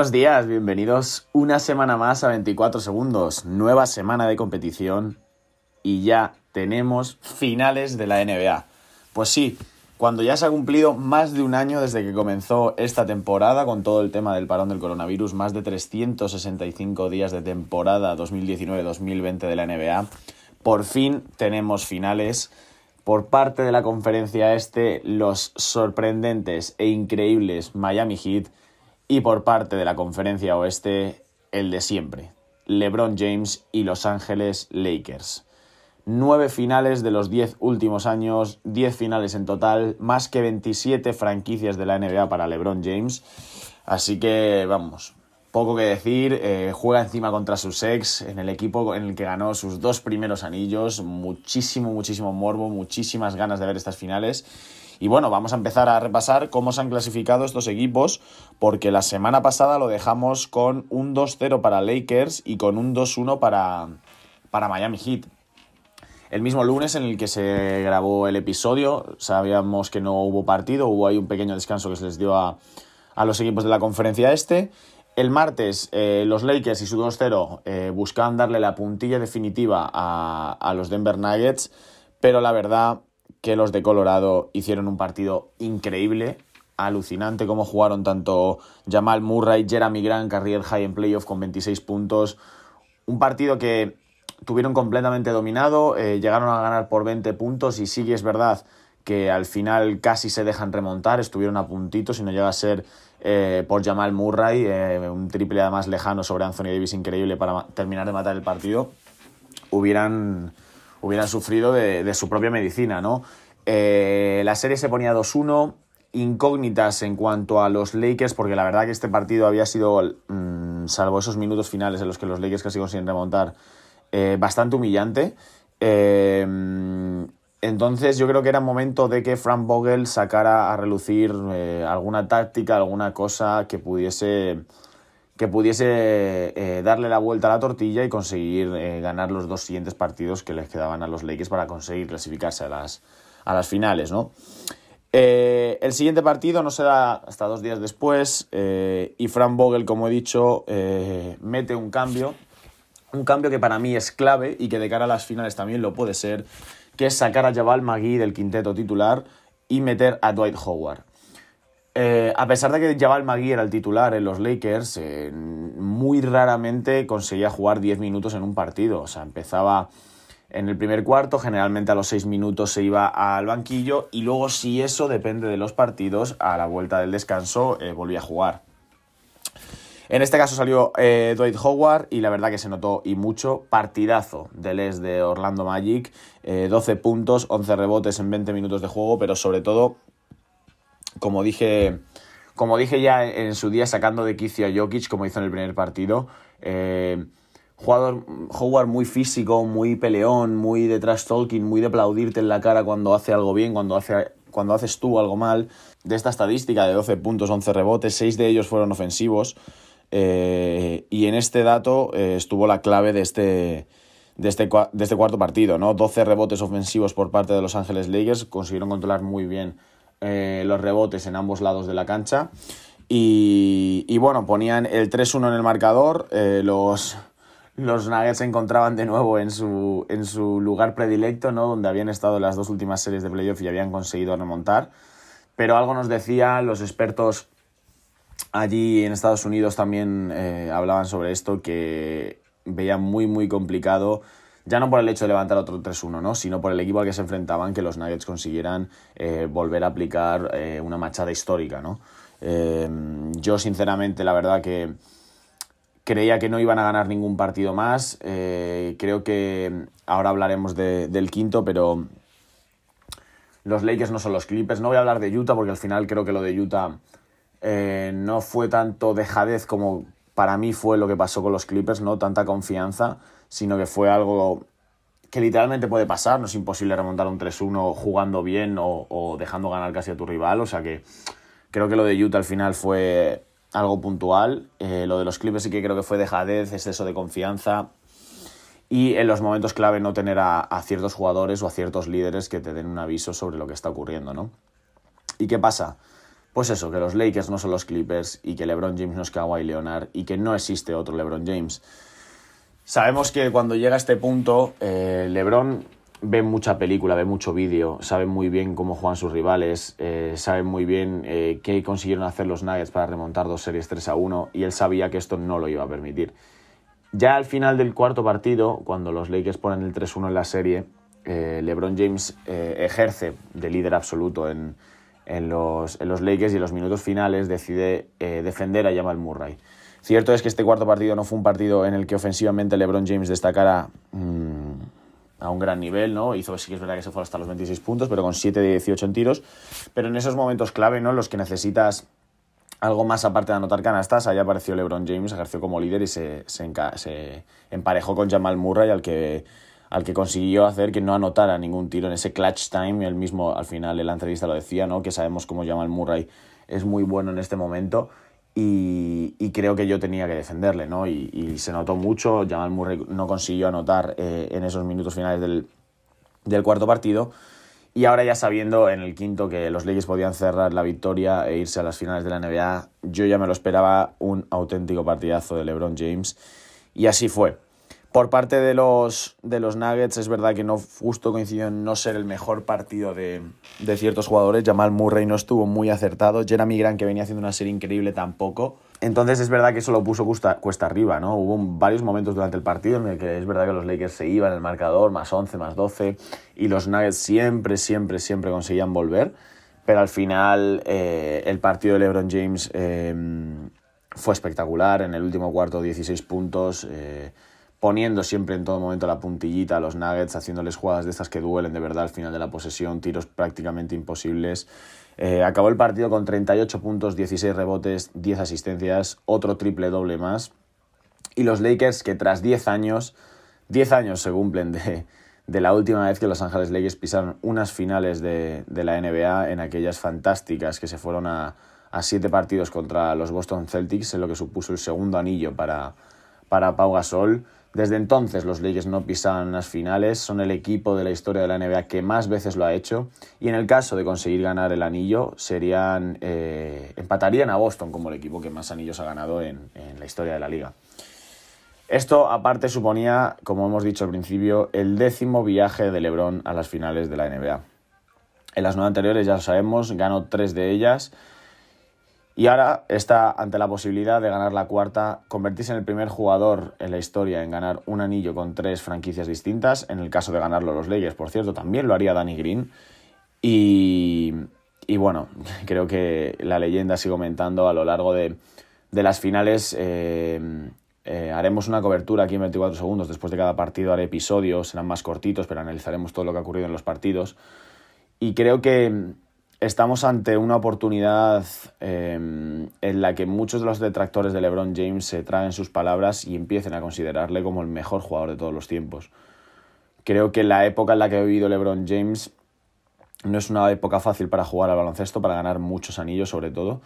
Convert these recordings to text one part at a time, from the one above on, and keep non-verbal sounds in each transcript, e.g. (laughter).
Buenos días, bienvenidos una semana más a 24 segundos, nueva semana de competición y ya tenemos finales de la NBA. Pues sí, cuando ya se ha cumplido más de un año desde que comenzó esta temporada con todo el tema del parón del coronavirus, más de 365 días de temporada 2019-2020 de la NBA, por fin tenemos finales. Por parte de la conferencia este, los sorprendentes e increíbles Miami Heat y por parte de la conferencia oeste, el de siempre, LeBron James y Los Ángeles Lakers. Nueve finales de los diez últimos años, diez finales en total, más que 27 franquicias de la NBA para LeBron James. Así que, vamos, poco que decir, eh, juega encima contra sus ex en el equipo en el que ganó sus dos primeros anillos, muchísimo, muchísimo morbo, muchísimas ganas de ver estas finales y bueno, vamos a empezar a repasar cómo se han clasificado estos equipos, porque la semana pasada lo dejamos con un 2-0 para Lakers y con un 2-1 para, para Miami Heat. El mismo lunes en el que se grabó el episodio, sabíamos que no hubo partido, hubo ahí un pequeño descanso que se les dio a, los equipos de la conferencia este. El martes, eh, los Lakers y su 2-0 eh, buscaban darle la puntilla definitiva a, a los Denver Nuggets, pero la verdad que los de Colorado hicieron un partido increíble, alucinante como jugaron tanto Jamal Murray, Jeremy Grant, Carrier High en playoff con 26 puntos. Un partido que tuvieron completamente dominado, eh, llegaron a ganar por 20 puntos y sí que es verdad que al final casi se dejan remontar, estuvieron a puntitos y no llega a ser eh, por Jamal Murray, eh, un triple además lejano sobre Anthony Davis increíble para terminar de matar el partido, hubieran hubieran sufrido de, su propia medicina, ¿no? Eh, la serie se ponía 2-1, incógnitas en cuanto a los Lakers, porque la verdad que este partido había sido, mm, salvo esos minutos finales en los que los Lakers casi consiguen remontar, eh, bastante humillante. Eh, entonces yo creo que era momento de que Frank Vogel sacara a relucir alguna táctica, alguna cosa que pudiese que pudiese eh, darle la vuelta a la tortilla y conseguir eh, ganar los dos siguientes partidos que les quedaban a los Lakers para conseguir clasificarse a las, a las finales, ¿no? Eh, el siguiente partido no se da hasta dos días después y Frank Vogel, como he dicho, mete un cambio, un cambio que para mí es clave y que de cara a las finales también lo puede ser, que es sacar a Jabal Magui del quinteto titular y meter a Dwight Howard. Eh, a pesar de que Jabal Magui era el titular en los Lakers, eh, muy raramente conseguía jugar 10 minutos en un partido. O sea, empezaba en el primer cuarto, generalmente a los 6 minutos se iba al banquillo y luego si eso depende de los partidos, a la vuelta del descanso eh, volvía a jugar. En este caso salió Dwight Howard y la verdad que se notó y mucho partidazo del es de Orlando Magic, 12 puntos, 11 rebotes en 20 minutos de juego, pero sobre todo como dije, como dije ya en su día sacando de quicio a Jokic, como hizo en el primer partido, eh, jugador Howard muy físico, muy peleón, muy de trash talking, muy de aplaudirte en la cara cuando hace algo bien, cuando, hace, cuando haces tú algo mal. De esta estadística de 12 puntos, 11 rebotes, 6 de ellos fueron ofensivos. Eh, y en este dato eh, estuvo la clave de este, de este, de este cuarto partido, ¿no? 12 rebotes ofensivos por parte de Los Ángeles Lakers, consiguieron controlar muy bien eh, los rebotes en ambos lados de la cancha. Y, bueno, ponían el 3-1 en el marcador. Eh, los, los Nuggets se encontraban de nuevo en su, en su lugar predilecto, ¿no? donde habían estado las dos últimas series de playoff y habían conseguido remontar. Pero algo nos decían los expertos allí en Estados Unidos también eh, hablaban sobre esto, que veían muy, muy complicado ya no por el hecho de levantar otro 3-1, ¿no? sino por el equipo al que se enfrentaban, que los Nuggets consiguieran eh, volver a aplicar eh, una machada histórica. ¿no? Eh, yo, sinceramente, la verdad que creía que no iban a ganar ningún partido más. creo que ahora hablaremos del quinto, pero los Lakers no son los Clippers. No voy a hablar de Utah porque al final creo que lo de Utah no fue tanto dejadez como para mí fue lo que pasó con los Clippers, no tanta confianza sino que fue algo que literalmente puede pasar, no es imposible remontar un 3-1 jugando bien o, dejando ganar casi a tu rival, o sea que creo que lo de Utah al final fue algo puntual, eh, lo de los Clippers sí que creo que fue dejadez, exceso de confianza y en los momentos clave no tener a, a, ciertos jugadores o a ciertos líderes que te den un aviso sobre lo que está ocurriendo, ¿no? ¿Y qué pasa? Pues eso, que los Lakers no son los Clippers y que LeBron James no es Kawhi Leonard y que no existe otro LeBron James. Sabemos que cuando llega a este punto, eh, LeBron ve mucha película, ve mucho vídeo, sabe muy bien cómo juegan sus rivales, eh, sabe muy bien eh, qué consiguieron hacer los Nuggets para remontar dos series 3 a 1 y él sabía que esto no lo iba a permitir. Ya al final del cuarto partido, cuando los Lakers ponen el 3-1 en la serie, LeBron James ejerce de líder absoluto en, los, en, los, Lakers y en los minutos finales decide defender a Jamal Murray. Cierto es que este cuarto partido no fue un partido en el que ofensivamente LeBron James destacara... Mmm, a un gran nivel, ¿no? Hizo, sí que es verdad que se fue hasta los 26 puntos, pero con 7 de 18 en tiros. Pero en esos momentos clave, ¿no? Los que necesitas algo más aparte de anotar canastas, ahí apareció LeBron James, ejerció como líder y se, se, emparejó con Jamal Murray, al que, al que consiguió hacer que no anotara ningún tiro en ese clutch time. El mismo, al final, en la entrevista lo decía, ¿no? Que sabemos cómo Jamal Murray es muy bueno en este momento y, creo que yo tenía que defenderle, ¿no? Y, se notó mucho, Jamal Murray no consiguió anotar eh, en esos minutos finales del, cuarto partido. Y ahora ya sabiendo en el quinto que los Lakers podían cerrar la victoria e irse a las finales de la NBA, yo ya me lo esperaba un auténtico partidazo de LeBron James. Y así fue. Por parte de los, de los Nuggets, es verdad que no justo coincidió en no ser el mejor partido de, de, ciertos jugadores. Jamal Murray no estuvo muy acertado. Jeremy Grant, que venía haciendo una serie increíble, tampoco. Entonces es verdad que eso lo puso cuesta, arriba, ¿no? Hubo varios momentos durante el partido en el que es verdad que los Lakers se iban el marcador, más 11, más 12, y los Nuggets siempre, siempre, siempre conseguían volver. Pero al final eh, el partido de LeBron James eh, fue espectacular. En el último cuarto, 16 puntos. Eh, poniendo siempre en todo momento la puntillita a los Nuggets, haciéndoles jugadas de estas que duelen de verdad al final de la posesión, tiros prácticamente imposibles. Eh, acabó el partido con 38 puntos, 16 rebotes, 10 asistencias, otro triple doble más. Y los Lakers que tras 10 años, 10 años se cumplen de, la última vez que los Ángeles Lakers pisaron unas finales de, la NBA en aquellas fantásticas que se fueron a, a siete partidos contra los Boston Celtics, en lo que supuso el segundo anillo para, para Pau Gasol. Desde entonces los Lakers no pisan las finales, son el equipo de la historia de la NBA que más veces lo ha hecho y en el caso de conseguir ganar el anillo serían eh, empatarían a Boston como el equipo que más anillos ha ganado en, en la historia de la liga. Esto aparte suponía, como hemos dicho al principio, el décimo viaje de LeBron a las finales de la NBA. En las nueve anteriores ya lo sabemos, ganó tres de ellas y ahora está ante la posibilidad de ganar la cuarta, convertirse en el primer jugador en la historia en ganar un anillo con tres franquicias distintas. En el caso de ganarlo los Lakers, por cierto, también lo haría Danny Green. Y, y bueno, (laughs) creo que la leyenda sigue aumentando a lo largo de, de las finales. Eh, eh, haremos una cobertura aquí en 24 segundos. Después de cada partido haré episodios, serán más cortitos, pero analizaremos todo lo que ha ocurrido en los partidos. Y creo que estamos ante una oportunidad em, en la que muchos de los detractores de LeBron James se traen sus palabras y empiecen a considerarle como el mejor jugador de todos los tiempos. Creo que la época en la que ha vivido LeBron James no es una época fácil para jugar al baloncesto, para ganar muchos anillos sobre todo.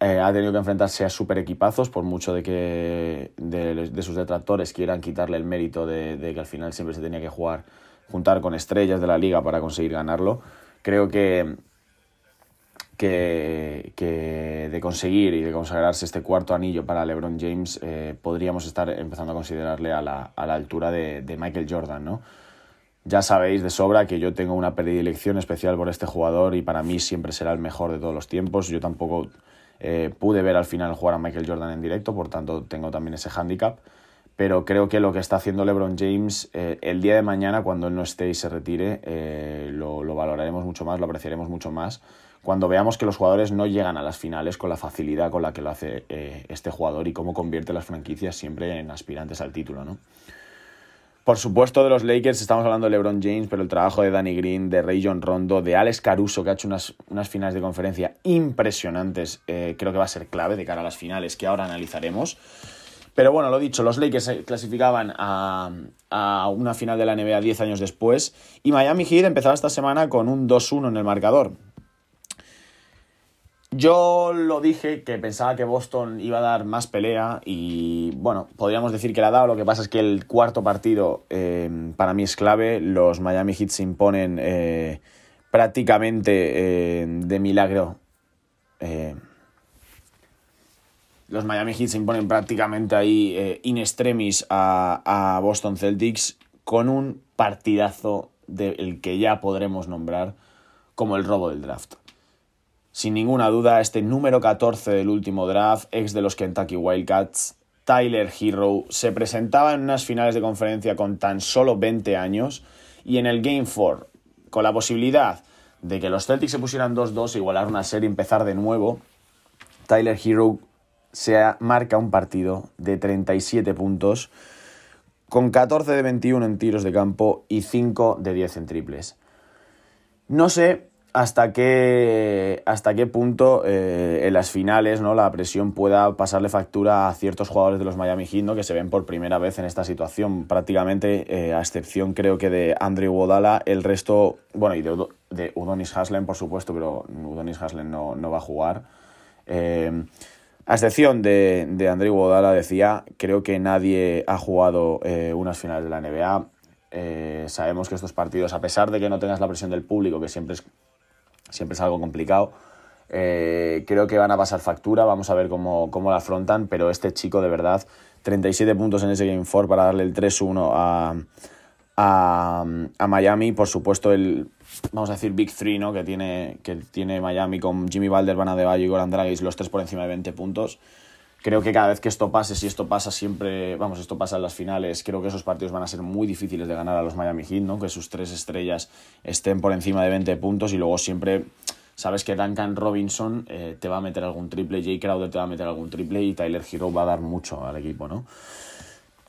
Eh, ha tenido que enfrentarse a super equipazos, por mucho de que de, sus detractores quieran quitarle el mérito de, de que al final siempre se tenía que jugar, juntar con estrellas de la liga para conseguir ganarlo. Creo que que, de conseguir y de consagrarse este cuarto anillo para LeBron James, eh, podríamos estar empezando a considerarle a la, altura de, Michael Jordan, ¿no? Ya sabéis de sobra que yo tengo una predilección especial por este jugador y para mí siempre será el mejor de todos los tiempos. Yo tampoco eh, pude ver al final jugar a Michael Jordan en directo, por tanto tengo también ese handicap. Pero creo que lo que está haciendo LeBron James eh, el día de mañana, cuando él no esté y se retire, lo, lo valoraremos mucho más, lo apreciaremos mucho más cuando veamos que los jugadores no llegan a las finales con la facilidad con la que lo hace eh, este jugador y cómo convierte las franquicias siempre en aspirantes al título, ¿no? Por supuesto, de los Lakers estamos hablando de LeBron James, pero el trabajo de Danny Green, de Ray John Rondo, de Alex Caruso, que ha hecho unas, finales de conferencia impresionantes, eh, creo que va a ser clave de cara a las finales que ahora analizaremos. Pero bueno, lo dicho, los Lakers se clasificaban a, a, una final de la NBA 10 años después y Miami Heat empezaba esta semana con un 2-1 en el marcador. Yo lo dije que pensaba que Boston iba a dar más pelea y bueno, podríamos decir que la ha dado. Lo que pasa es que el cuarto partido eh, para mí es clave. Los Miami Heat se imponen eh, prácticamente eh, de milagro eh, los Miami Heat se imponen prácticamente ahí eh, in extremis a, Boston Celtics con un partidazo del que ya podremos nombrar como el robo del draft. Sin ninguna duda, este número 14 del último draft, ex de los Kentucky Wildcats, Tyler Hero, se presentaba en unas finales de conferencia con tan solo 20 años y en el Game 4, con la posibilidad de que los Celtics se pusieran 2-2, igualar una serie y empezar de nuevo, Tyler Hero se marca un partido de 37 puntos, con 14 de 21 en tiros de campo y 5 de 10 en triples. No sé hasta qué, hasta qué punto eh, en las finales ¿no? la presión pueda pasarle factura a ciertos jugadores de los Miami Heat que se ven por primera vez en esta situación. Prácticamente, eh, a excepción creo que de Andrew Wodala, el resto, bueno, y de, de Udonis Haslem, por supuesto, pero Udonis Haslem no, no va a jugar. Eh, a excepción de, de Andrew Wodala, decía, creo que nadie ha jugado unas finales de la NBA. Sabemos que estos partidos, a pesar de que no tengas la presión del público, que siempre es, siempre es algo complicado, eh, creo que van a pasar factura, vamos a ver cómo, cómo la afrontan, pero este chico de verdad, 37 puntos en ese Game 4 para darle el 3-1 a, a, a, Miami, por supuesto el, vamos a decir, Big Three, ¿no? Que tiene, que tiene Miami con Jimmy Balder, Van Adebayo y Goran Dragic, los tres por encima de 20 puntos. Creo que cada vez que esto pase, si esto pasa siempre, vamos, esto pasa en las finales, creo que esos partidos van a ser muy difíciles de ganar a los Miami Heat, ¿no? Que sus tres estrellas estén por encima de 20 puntos y luego siempre sabes que Duncan Robinson eh, te va a meter algún triple, Jay Crowder te va a meter algún triple y Tyler Hero va a dar mucho al equipo, ¿no?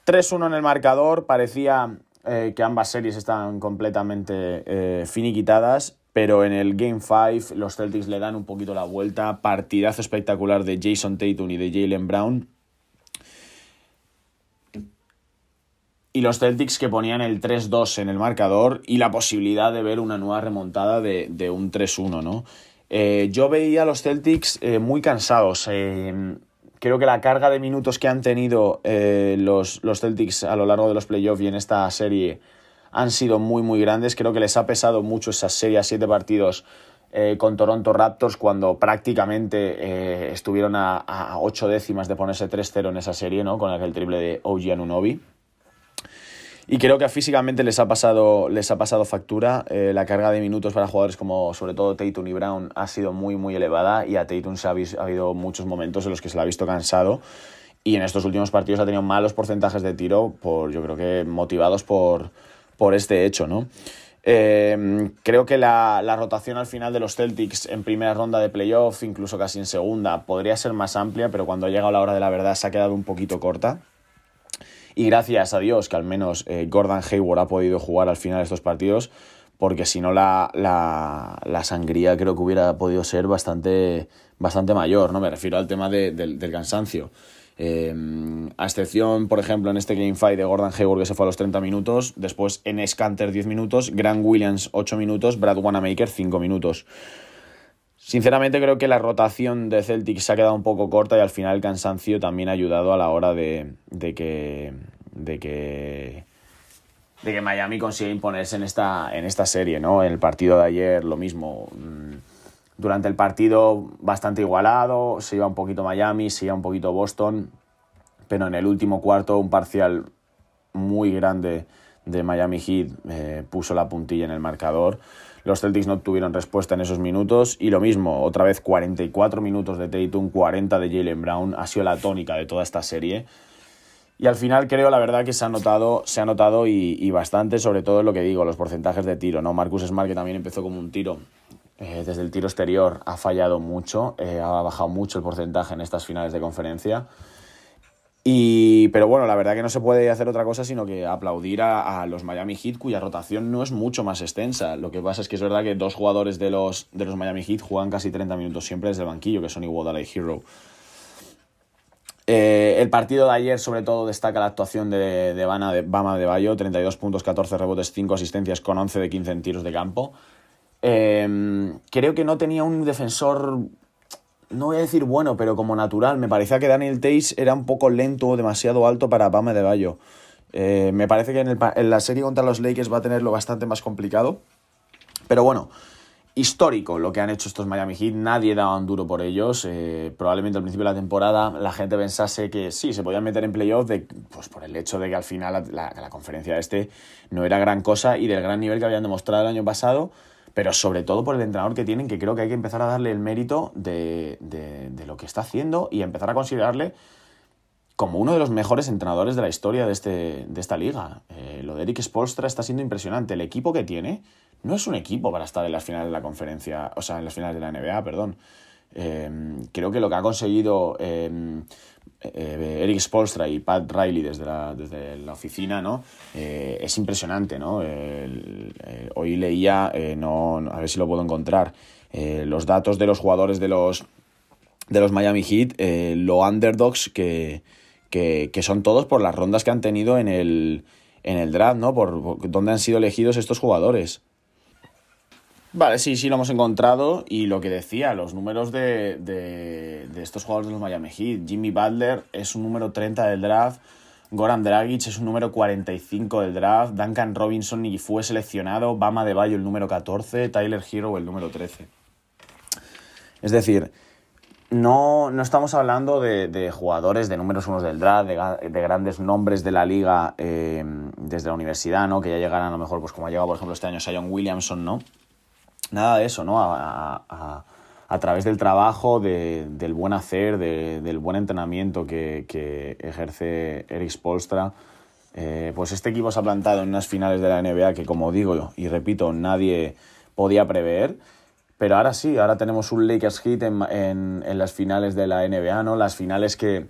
3-1 en el marcador, parecía eh, que ambas series están completamente eh, finiquitadas, pero en el Game 5 los Celtics le dan un poquito la vuelta. Partidazo espectacular de Jason Tatum y de Jalen Brown. Y los Celtics que ponían el 3-2 en el marcador y la posibilidad de ver una nueva remontada de, de un 3-1, ¿no? Eh, yo veía a los Celtics eh, muy cansados. Eh, creo que la carga de minutos que han tenido los, los, Celtics a lo largo de los playoffs y en esta serie han sido muy, muy grandes. Creo que les ha pesado mucho esa serie a siete partidos eh, con Toronto Raptors cuando prácticamente eh, estuvieron a, a, ocho décimas de ponerse 3-0 en esa serie, ¿no? Con aquel triple de OG Anunobi. Y creo que físicamente les ha pasado, les ha pasado factura. Eh, la carga de minutos para jugadores como sobre todo Tatum y Brown ha sido muy, muy elevada y a Tatum se ha, ha habido muchos momentos en los que se le ha visto cansado. Y en estos últimos partidos ha tenido malos porcentajes de tiro, por, yo creo que motivados por, por este hecho, ¿no? Eh, creo que la, la, rotación al final de los Celtics en primera ronda de playoff, incluso casi en segunda, podría ser más amplia, pero cuando ha llegado la hora de la verdad se ha quedado un poquito corta. Y gracias a Dios que al menos eh, Gordon Hayward ha podido jugar al final de estos partidos, porque si no la, la, la, sangría creo que hubiera podido ser bastante, bastante mayor, ¿no? Me refiero al tema de, de, del cansancio. Eh, a excepción, por ejemplo, en este Game Fight de Gordon Hayward que se fue a los 30 minutos, después en Scanter 10 minutos, Grant Williams 8 minutos, Brad Wanamaker 5 minutos. Sinceramente creo que la rotación de Celtic se ha quedado un poco corta y al final el cansancio también ha ayudado a la hora de, de que, de que de que Miami consiga imponerse en esta, en esta serie, ¿no? En el partido de ayer lo mismo. Mm, durante el partido bastante igualado, se iba un poquito Miami, se iba un poquito Boston, pero en el último cuarto un parcial muy grande de Miami Heat eh, puso la puntilla en el marcador. Los Celtics no tuvieron respuesta en esos minutos y lo mismo, otra vez 44 minutos de Tatum, 40 de Jalen Brown, ha sido la tónica de toda esta serie. Y al final creo, la verdad, que se ha notado, se ha notado y, bastante, sobre todo lo que digo, los porcentajes de tiro. ¿no? Marcus Smart, que también empezó como un tiro eh, desde el tiro exterior, ha fallado mucho, eh, ha bajado mucho el porcentaje en estas finales de conferencia. Y, pero bueno, la verdad que no se puede hacer otra cosa sino que aplaudir a, los Miami Heat, cuya rotación no es mucho más extensa. Lo que pasa es que es verdad que dos jugadores de los, de los Miami Heat juegan casi 30 minutos siempre desde el banquillo, que son Iguodala y Hero. Eh, el partido de ayer, sobre todo, destaca la actuación de, de, Bama, de Bama de Bayo, 32 puntos, 14 rebotes, 5 asistencias con 11 de 15 en tiros de campo. Eh, creo que no tenía un defensor no voy a decir bueno, pero como natural. Me parecía que Daniel Tays era un poco lento o demasiado alto para Bama de Bayo. Eh, me parece que en, el, en, la serie contra los Lakers va a tenerlo bastante más complicado. Pero bueno, histórico lo que han hecho estos Miami Heat, nadie daba un duro por ellos, eh, probablemente al principio de la temporada la gente pensase que sí, se podían meter en playoff pues por el hecho de que al final la, la, conferencia este no era gran cosa y del gran nivel que habían demostrado el año pasado, pero sobre todo por el entrenador que tienen, que creo que hay que empezar a darle el mérito de, de, lo que está haciendo y empezar a considerarle como uno de los mejores entrenadores de la historia de, este, de esta liga. Eh, lo de Eric Spolstra está siendo impresionante. El equipo que tiene no es un equipo para estar en las finales de la conferencia, o sea, en las finales de la NBA, perdón. Em, creo que lo que ha conseguido em, eh, Eric Spolstra y Pat Riley desde la, desde la oficina, ¿no? Eh, es impresionante, ¿no? Eh, hoy leía, no, a ver si lo puedo encontrar, los datos de los jugadores de los, de los Miami Heat, lo underdogs que, que, son todos por las rondas que han tenido en el, en el draft, ¿no? Por, por dónde han sido elegidos estos jugadores. Vale, sí, sí lo hemos encontrado y lo que decía, los números de, de, estos jugadores de los Miami Heat. Jimmy Butler es un número 30 del draft, Goran Dragic es un número 45 del draft, Duncan Robinson ni fue seleccionado, Bama de Bayo el número 14, Tyler Hero el número 13. Es decir, no, no estamos hablando de, jugadores de números unos del draft, de, grandes nombres de la liga eh, desde la universidad, ¿no? Que ya llegarán a lo mejor, pues como ha llegado, por ejemplo, este año Sion Williamson, ¿no? Nada de eso, ¿no? A, través del trabajo, del buen hacer, del buen entrenamiento que, ejerce Eric Spolstra, eh, pues este equipo se ha plantado en unas finales de la NBA que, como digo y repito, nadie podía prever. Pero ahora sí, ahora tenemos un Lakers Heat en, en las finales de la NBA, ¿no? Las finales que,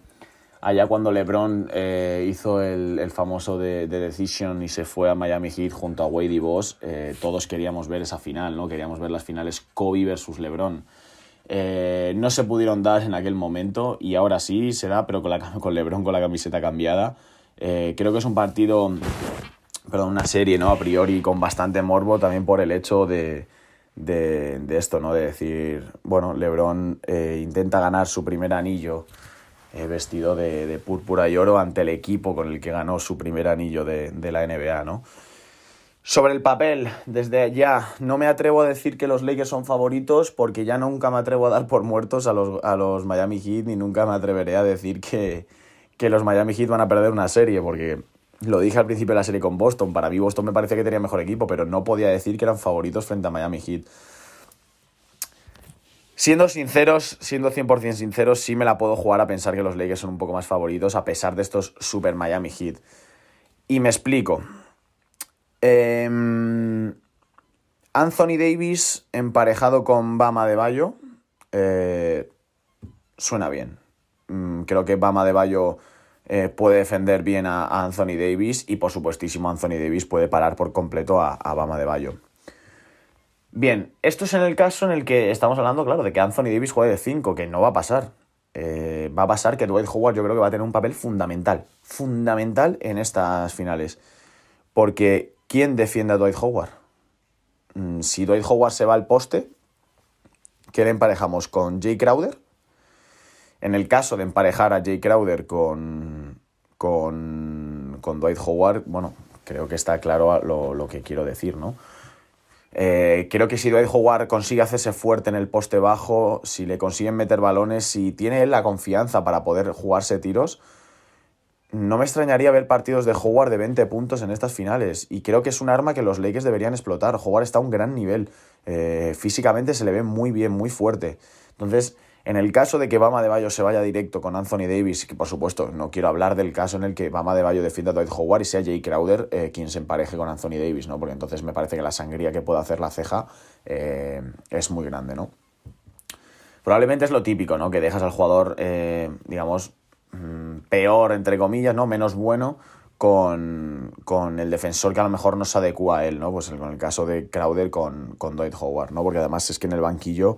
allá cuando LeBron eh, hizo el, famoso de, Decision y se fue a Miami Heat junto a Wade y Boss, eh, todos queríamos ver esa final, ¿no? Queríamos ver las finales Kobe versus LeBron. Eh, no se pudieron dar en aquel momento y ahora sí se da, pero con, la, con LeBron con la camiseta cambiada. creo que es un partido, perdón, una serie, ¿no? A priori con bastante morbo también por el hecho de, de, de esto, ¿no? De decir, bueno, LeBron intenta ganar su primer anillo eh, vestido de, púrpura y oro ante el equipo con el que ganó su primer anillo de, la NBA, ¿no? Sobre el papel, desde ya no me atrevo a decir que los Lakers son favoritos porque ya nunca me atrevo a dar por muertos a los, a los Miami Heat ni nunca me atreveré a decir que, que los Miami Heat van a perder una serie porque lo dije al principio de la serie con Boston, para mí Boston me parecía que tenía mejor equipo, pero no podía decir que eran favoritos frente a Miami Heat. Siendo sinceros, siendo 100% sinceros, sí me la puedo jugar a pensar que los Lakers son un poco más favoritos a pesar de estos Super Miami Heat. Y me explico. Em, Anthony Davis emparejado con Bama de Bayo eh, suena bien. Mm, creo que Bama de Bayo eh, puede defender bien a, Anthony Davis y por supuestísimo Anthony Davis puede parar por completo a, a Bama de Bayo. Bien, esto es en el caso en el que estamos hablando, claro, de que Anthony Davis juegue de 5, que no va a pasar. Eh, va a pasar que Dwight Howard yo creo que va a tener un papel fundamental, fundamental en estas finales. Porque ¿quién defiende a Dwight Howard? Mm, si Dwight Howard se va al poste, ¿qué le emparejamos con Jay Crowder? En el caso de emparejar a Jay Crowder con, con, con Dwight Howard, bueno, creo que está claro lo, lo que quiero decir, ¿no? Eh, creo que si Dwight Howard consigue hacerse fuerte en el poste bajo, si le consiguen meter balones, si tiene la confianza para poder jugarse tiros, no me extrañaría ver partidos de Howard de 20 puntos en estas finales. Y creo que es un arma que los Lakers deberían explotar. Howard está a un gran nivel. Eh, físicamente se le ve muy bien, muy fuerte. Entonces, en el caso de que Bama de Bayo se vaya directo con Anthony Davis, que por supuesto no quiero hablar del caso en el que Bama de Bayo defienda a Dwight Howard y sea Jay Crowder eh, quien se empareje con Anthony Davis, ¿no? Porque entonces me parece que la sangría que puede hacer la ceja eh, es muy grande, ¿no? Probablemente es lo típico, ¿no? Que dejas al jugador, eh, digamos, mm, peor, entre comillas, ¿no? Menos bueno con, el defensor que a lo mejor no se adecua a él, ¿no? Pues con el caso de Crowder con, con Dwight Howard, ¿no? Porque además es que en el banquillo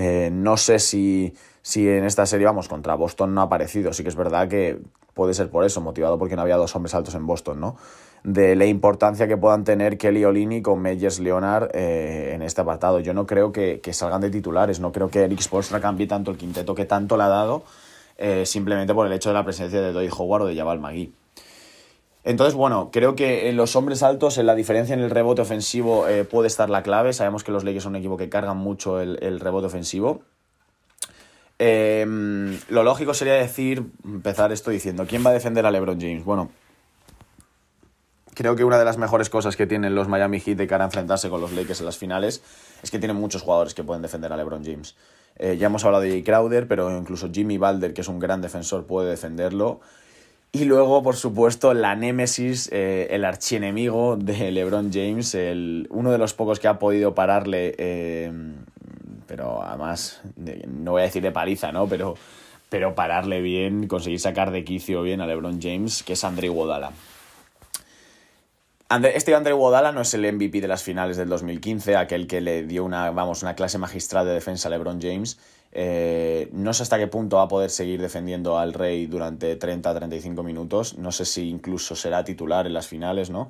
eh, no sé si, si en esta serie, vamos, contra Boston no ha aparecido. Sí que es verdad que puede ser por eso, motivado porque no había dos hombres altos en Boston, ¿no? De la importancia que puedan tener Kelly Olini con Meyers Leonard eh, en este apartado. Yo no creo que, salgan de titulares, no creo que Eric Spolstra cambie tanto el quinteto que tanto le ha dado, eh, simplemente por el hecho de la presencia de Doy Howard o de Jabal Magui. Entonces, bueno, creo que en los hombres altos, en la diferencia en el rebote ofensivo eh, puede estar la clave. Sabemos que los Lakers son un equipo que cargan mucho el, rebote ofensivo. Em, lo lógico sería decir, empezar esto diciendo, ¿quién va a defender a LeBron James? Bueno, creo que una de las mejores cosas que tienen los Miami Heat de cara a enfrentarse con los Lakers en las finales es que tienen muchos jugadores que pueden defender a LeBron James. Eh, ya hemos hablado de Jay Crowder, pero incluso Jimmy Balder, que es un gran defensor, puede defenderlo. Y luego, por supuesto, la némesis, eh, el archienemigo de LeBron James, el, uno de los pocos que ha podido pararle, eh, pero además, no voy a decir de paliza, ¿no? Pero, pero pararle bien, conseguir sacar de quicio bien a LeBron James, que es André Iguodala. Este André Iguodala no es el MVP de las finales del 2015, aquel que le dio una, vamos, una clase magistral de defensa a LeBron James. Eh, no sé hasta qué punto va a poder seguir defendiendo al Rey durante 30-35 minutos. No sé si incluso será titular en las finales, ¿no?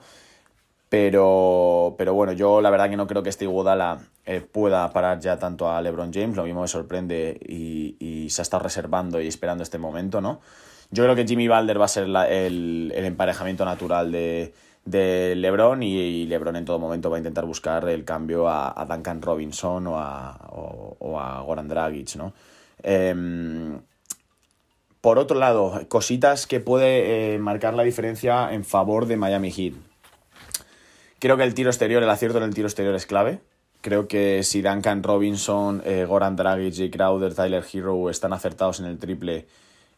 Pero, pero bueno, yo la verdad que no creo que este Iguodala eh, pueda parar ya tanto a LeBron James. Lo mismo me sorprende y, se ha estado reservando y esperando este momento, ¿no? Yo creo que Jimmy Balder va a ser el emparejamiento natural de, de LeBron y, LeBron en todo momento va a intentar buscar el cambio a, Duncan Robinson o a, Goran Dragic, ¿no? Em, por otro lado, cositas que puede eh, marcar la diferencia en favor de Miami Heat. Creo que el tiro exterior, el acierto en el tiro exterior es clave. Creo que si Duncan Robinson, eh, Goran Dragic, Jay Crowder, Tyler Hero están acertados en el triple,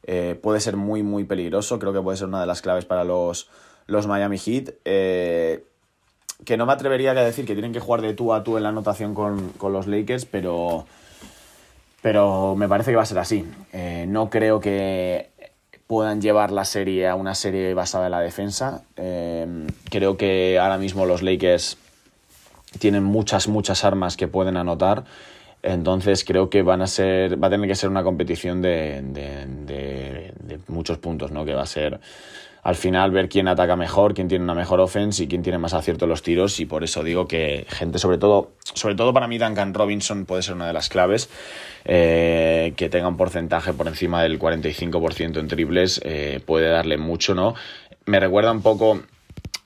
eh, puede ser muy, muy peligroso. Creo que puede ser una de las claves para los, los Miami Heat. Eh, que no me atrevería a decir que tienen que jugar de tú a tú en la anotación con, los Lakers, pero, pero me parece que va a ser así. Eh, no creo que puedan llevar la serie a una serie basada en la defensa. Eh, creo que ahora mismo los Lakers tienen muchas, muchas armas que pueden anotar. Entonces creo que van a ser, va a tener que ser una competición de, de, de muchos puntos, ¿no? Que va a ser al final ver quién ataca mejor, quién tiene una mejor offense y quién tiene más acierto en los tiros y por eso digo que gente, sobre todo, sobre todo para mí Duncan Robinson puede ser una de las claves, eh, que tenga un porcentaje por encima del 45% en triples, eh, puede darle mucho, ¿no? Me recuerda un poco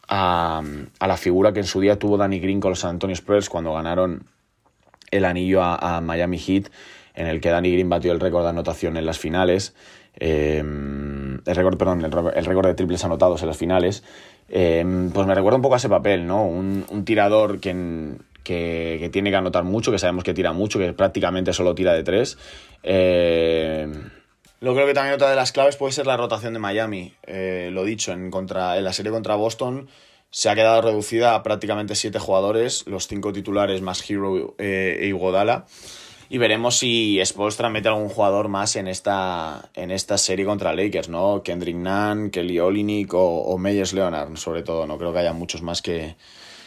a, la figura que en su día tuvo Danny Green con los San Antonio Spurs cuando ganaron el anillo a, a Miami Heat, en el que Danny Green batió el récord de anotación en las finales. Em, el récord, perdón, el, récord de triples anotados en las finales, em, pues me recuerda un poco a ese papel, ¿no? Un, tirador que, que, tiene que anotar mucho, que sabemos que tira mucho, que prácticamente solo tira de tres. Eh, lo creo que también otra de las claves puede ser la rotación de Miami. Eh, lo dicho, en, contra, en la serie contra Boston se ha quedado reducida a prácticamente siete jugadores, los cinco titulares más Hero eh, e Iguodala. Y veremos si Spolstra mete algún jugador más en esta, en esta serie contra Lakers, ¿no? Kendrick Nunn, Kelly Olynyk o, o Leonard, sobre todo. No creo que haya muchos más que,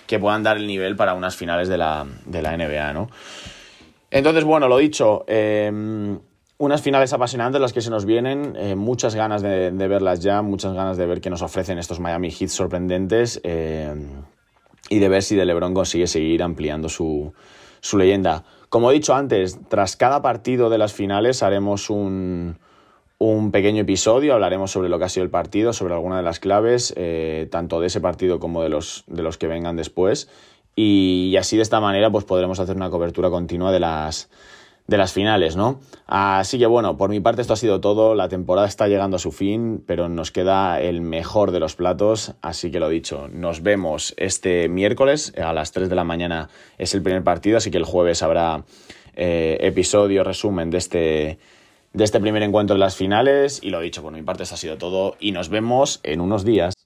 que puedan dar el nivel para unas finales de la, de la NBA, ¿no? Entonces, bueno, lo dicho, em, unas finales apasionantes las que se nos vienen, eh, muchas ganas de, verlas ya, muchas ganas de ver qué nos ofrecen estos Miami Heat sorprendentes em, y de ver si de LeBron consigue seguir ampliando su, su leyenda. Como he dicho antes, tras cada partido de las finales haremos un, un pequeño episodio, hablaremos sobre lo que ha sido el partido, sobre alguna de las claves, eh, tanto de ese partido como de los, de los que vengan después. Y, y así de esta manera pues podremos hacer una cobertura continua de las, de las finales, ¿no? Así que bueno, por mi parte esto ha sido todo, la temporada está llegando a su fin, pero nos queda el mejor de los platos, así que lo dicho, nos vemos este miércoles a las 3 de la mañana es el primer partido, así que el jueves habrá eh, episodio, resumen de este, de este primer encuentro de las finales y lo dicho, por mi parte esto ha sido todo y nos vemos en unos días.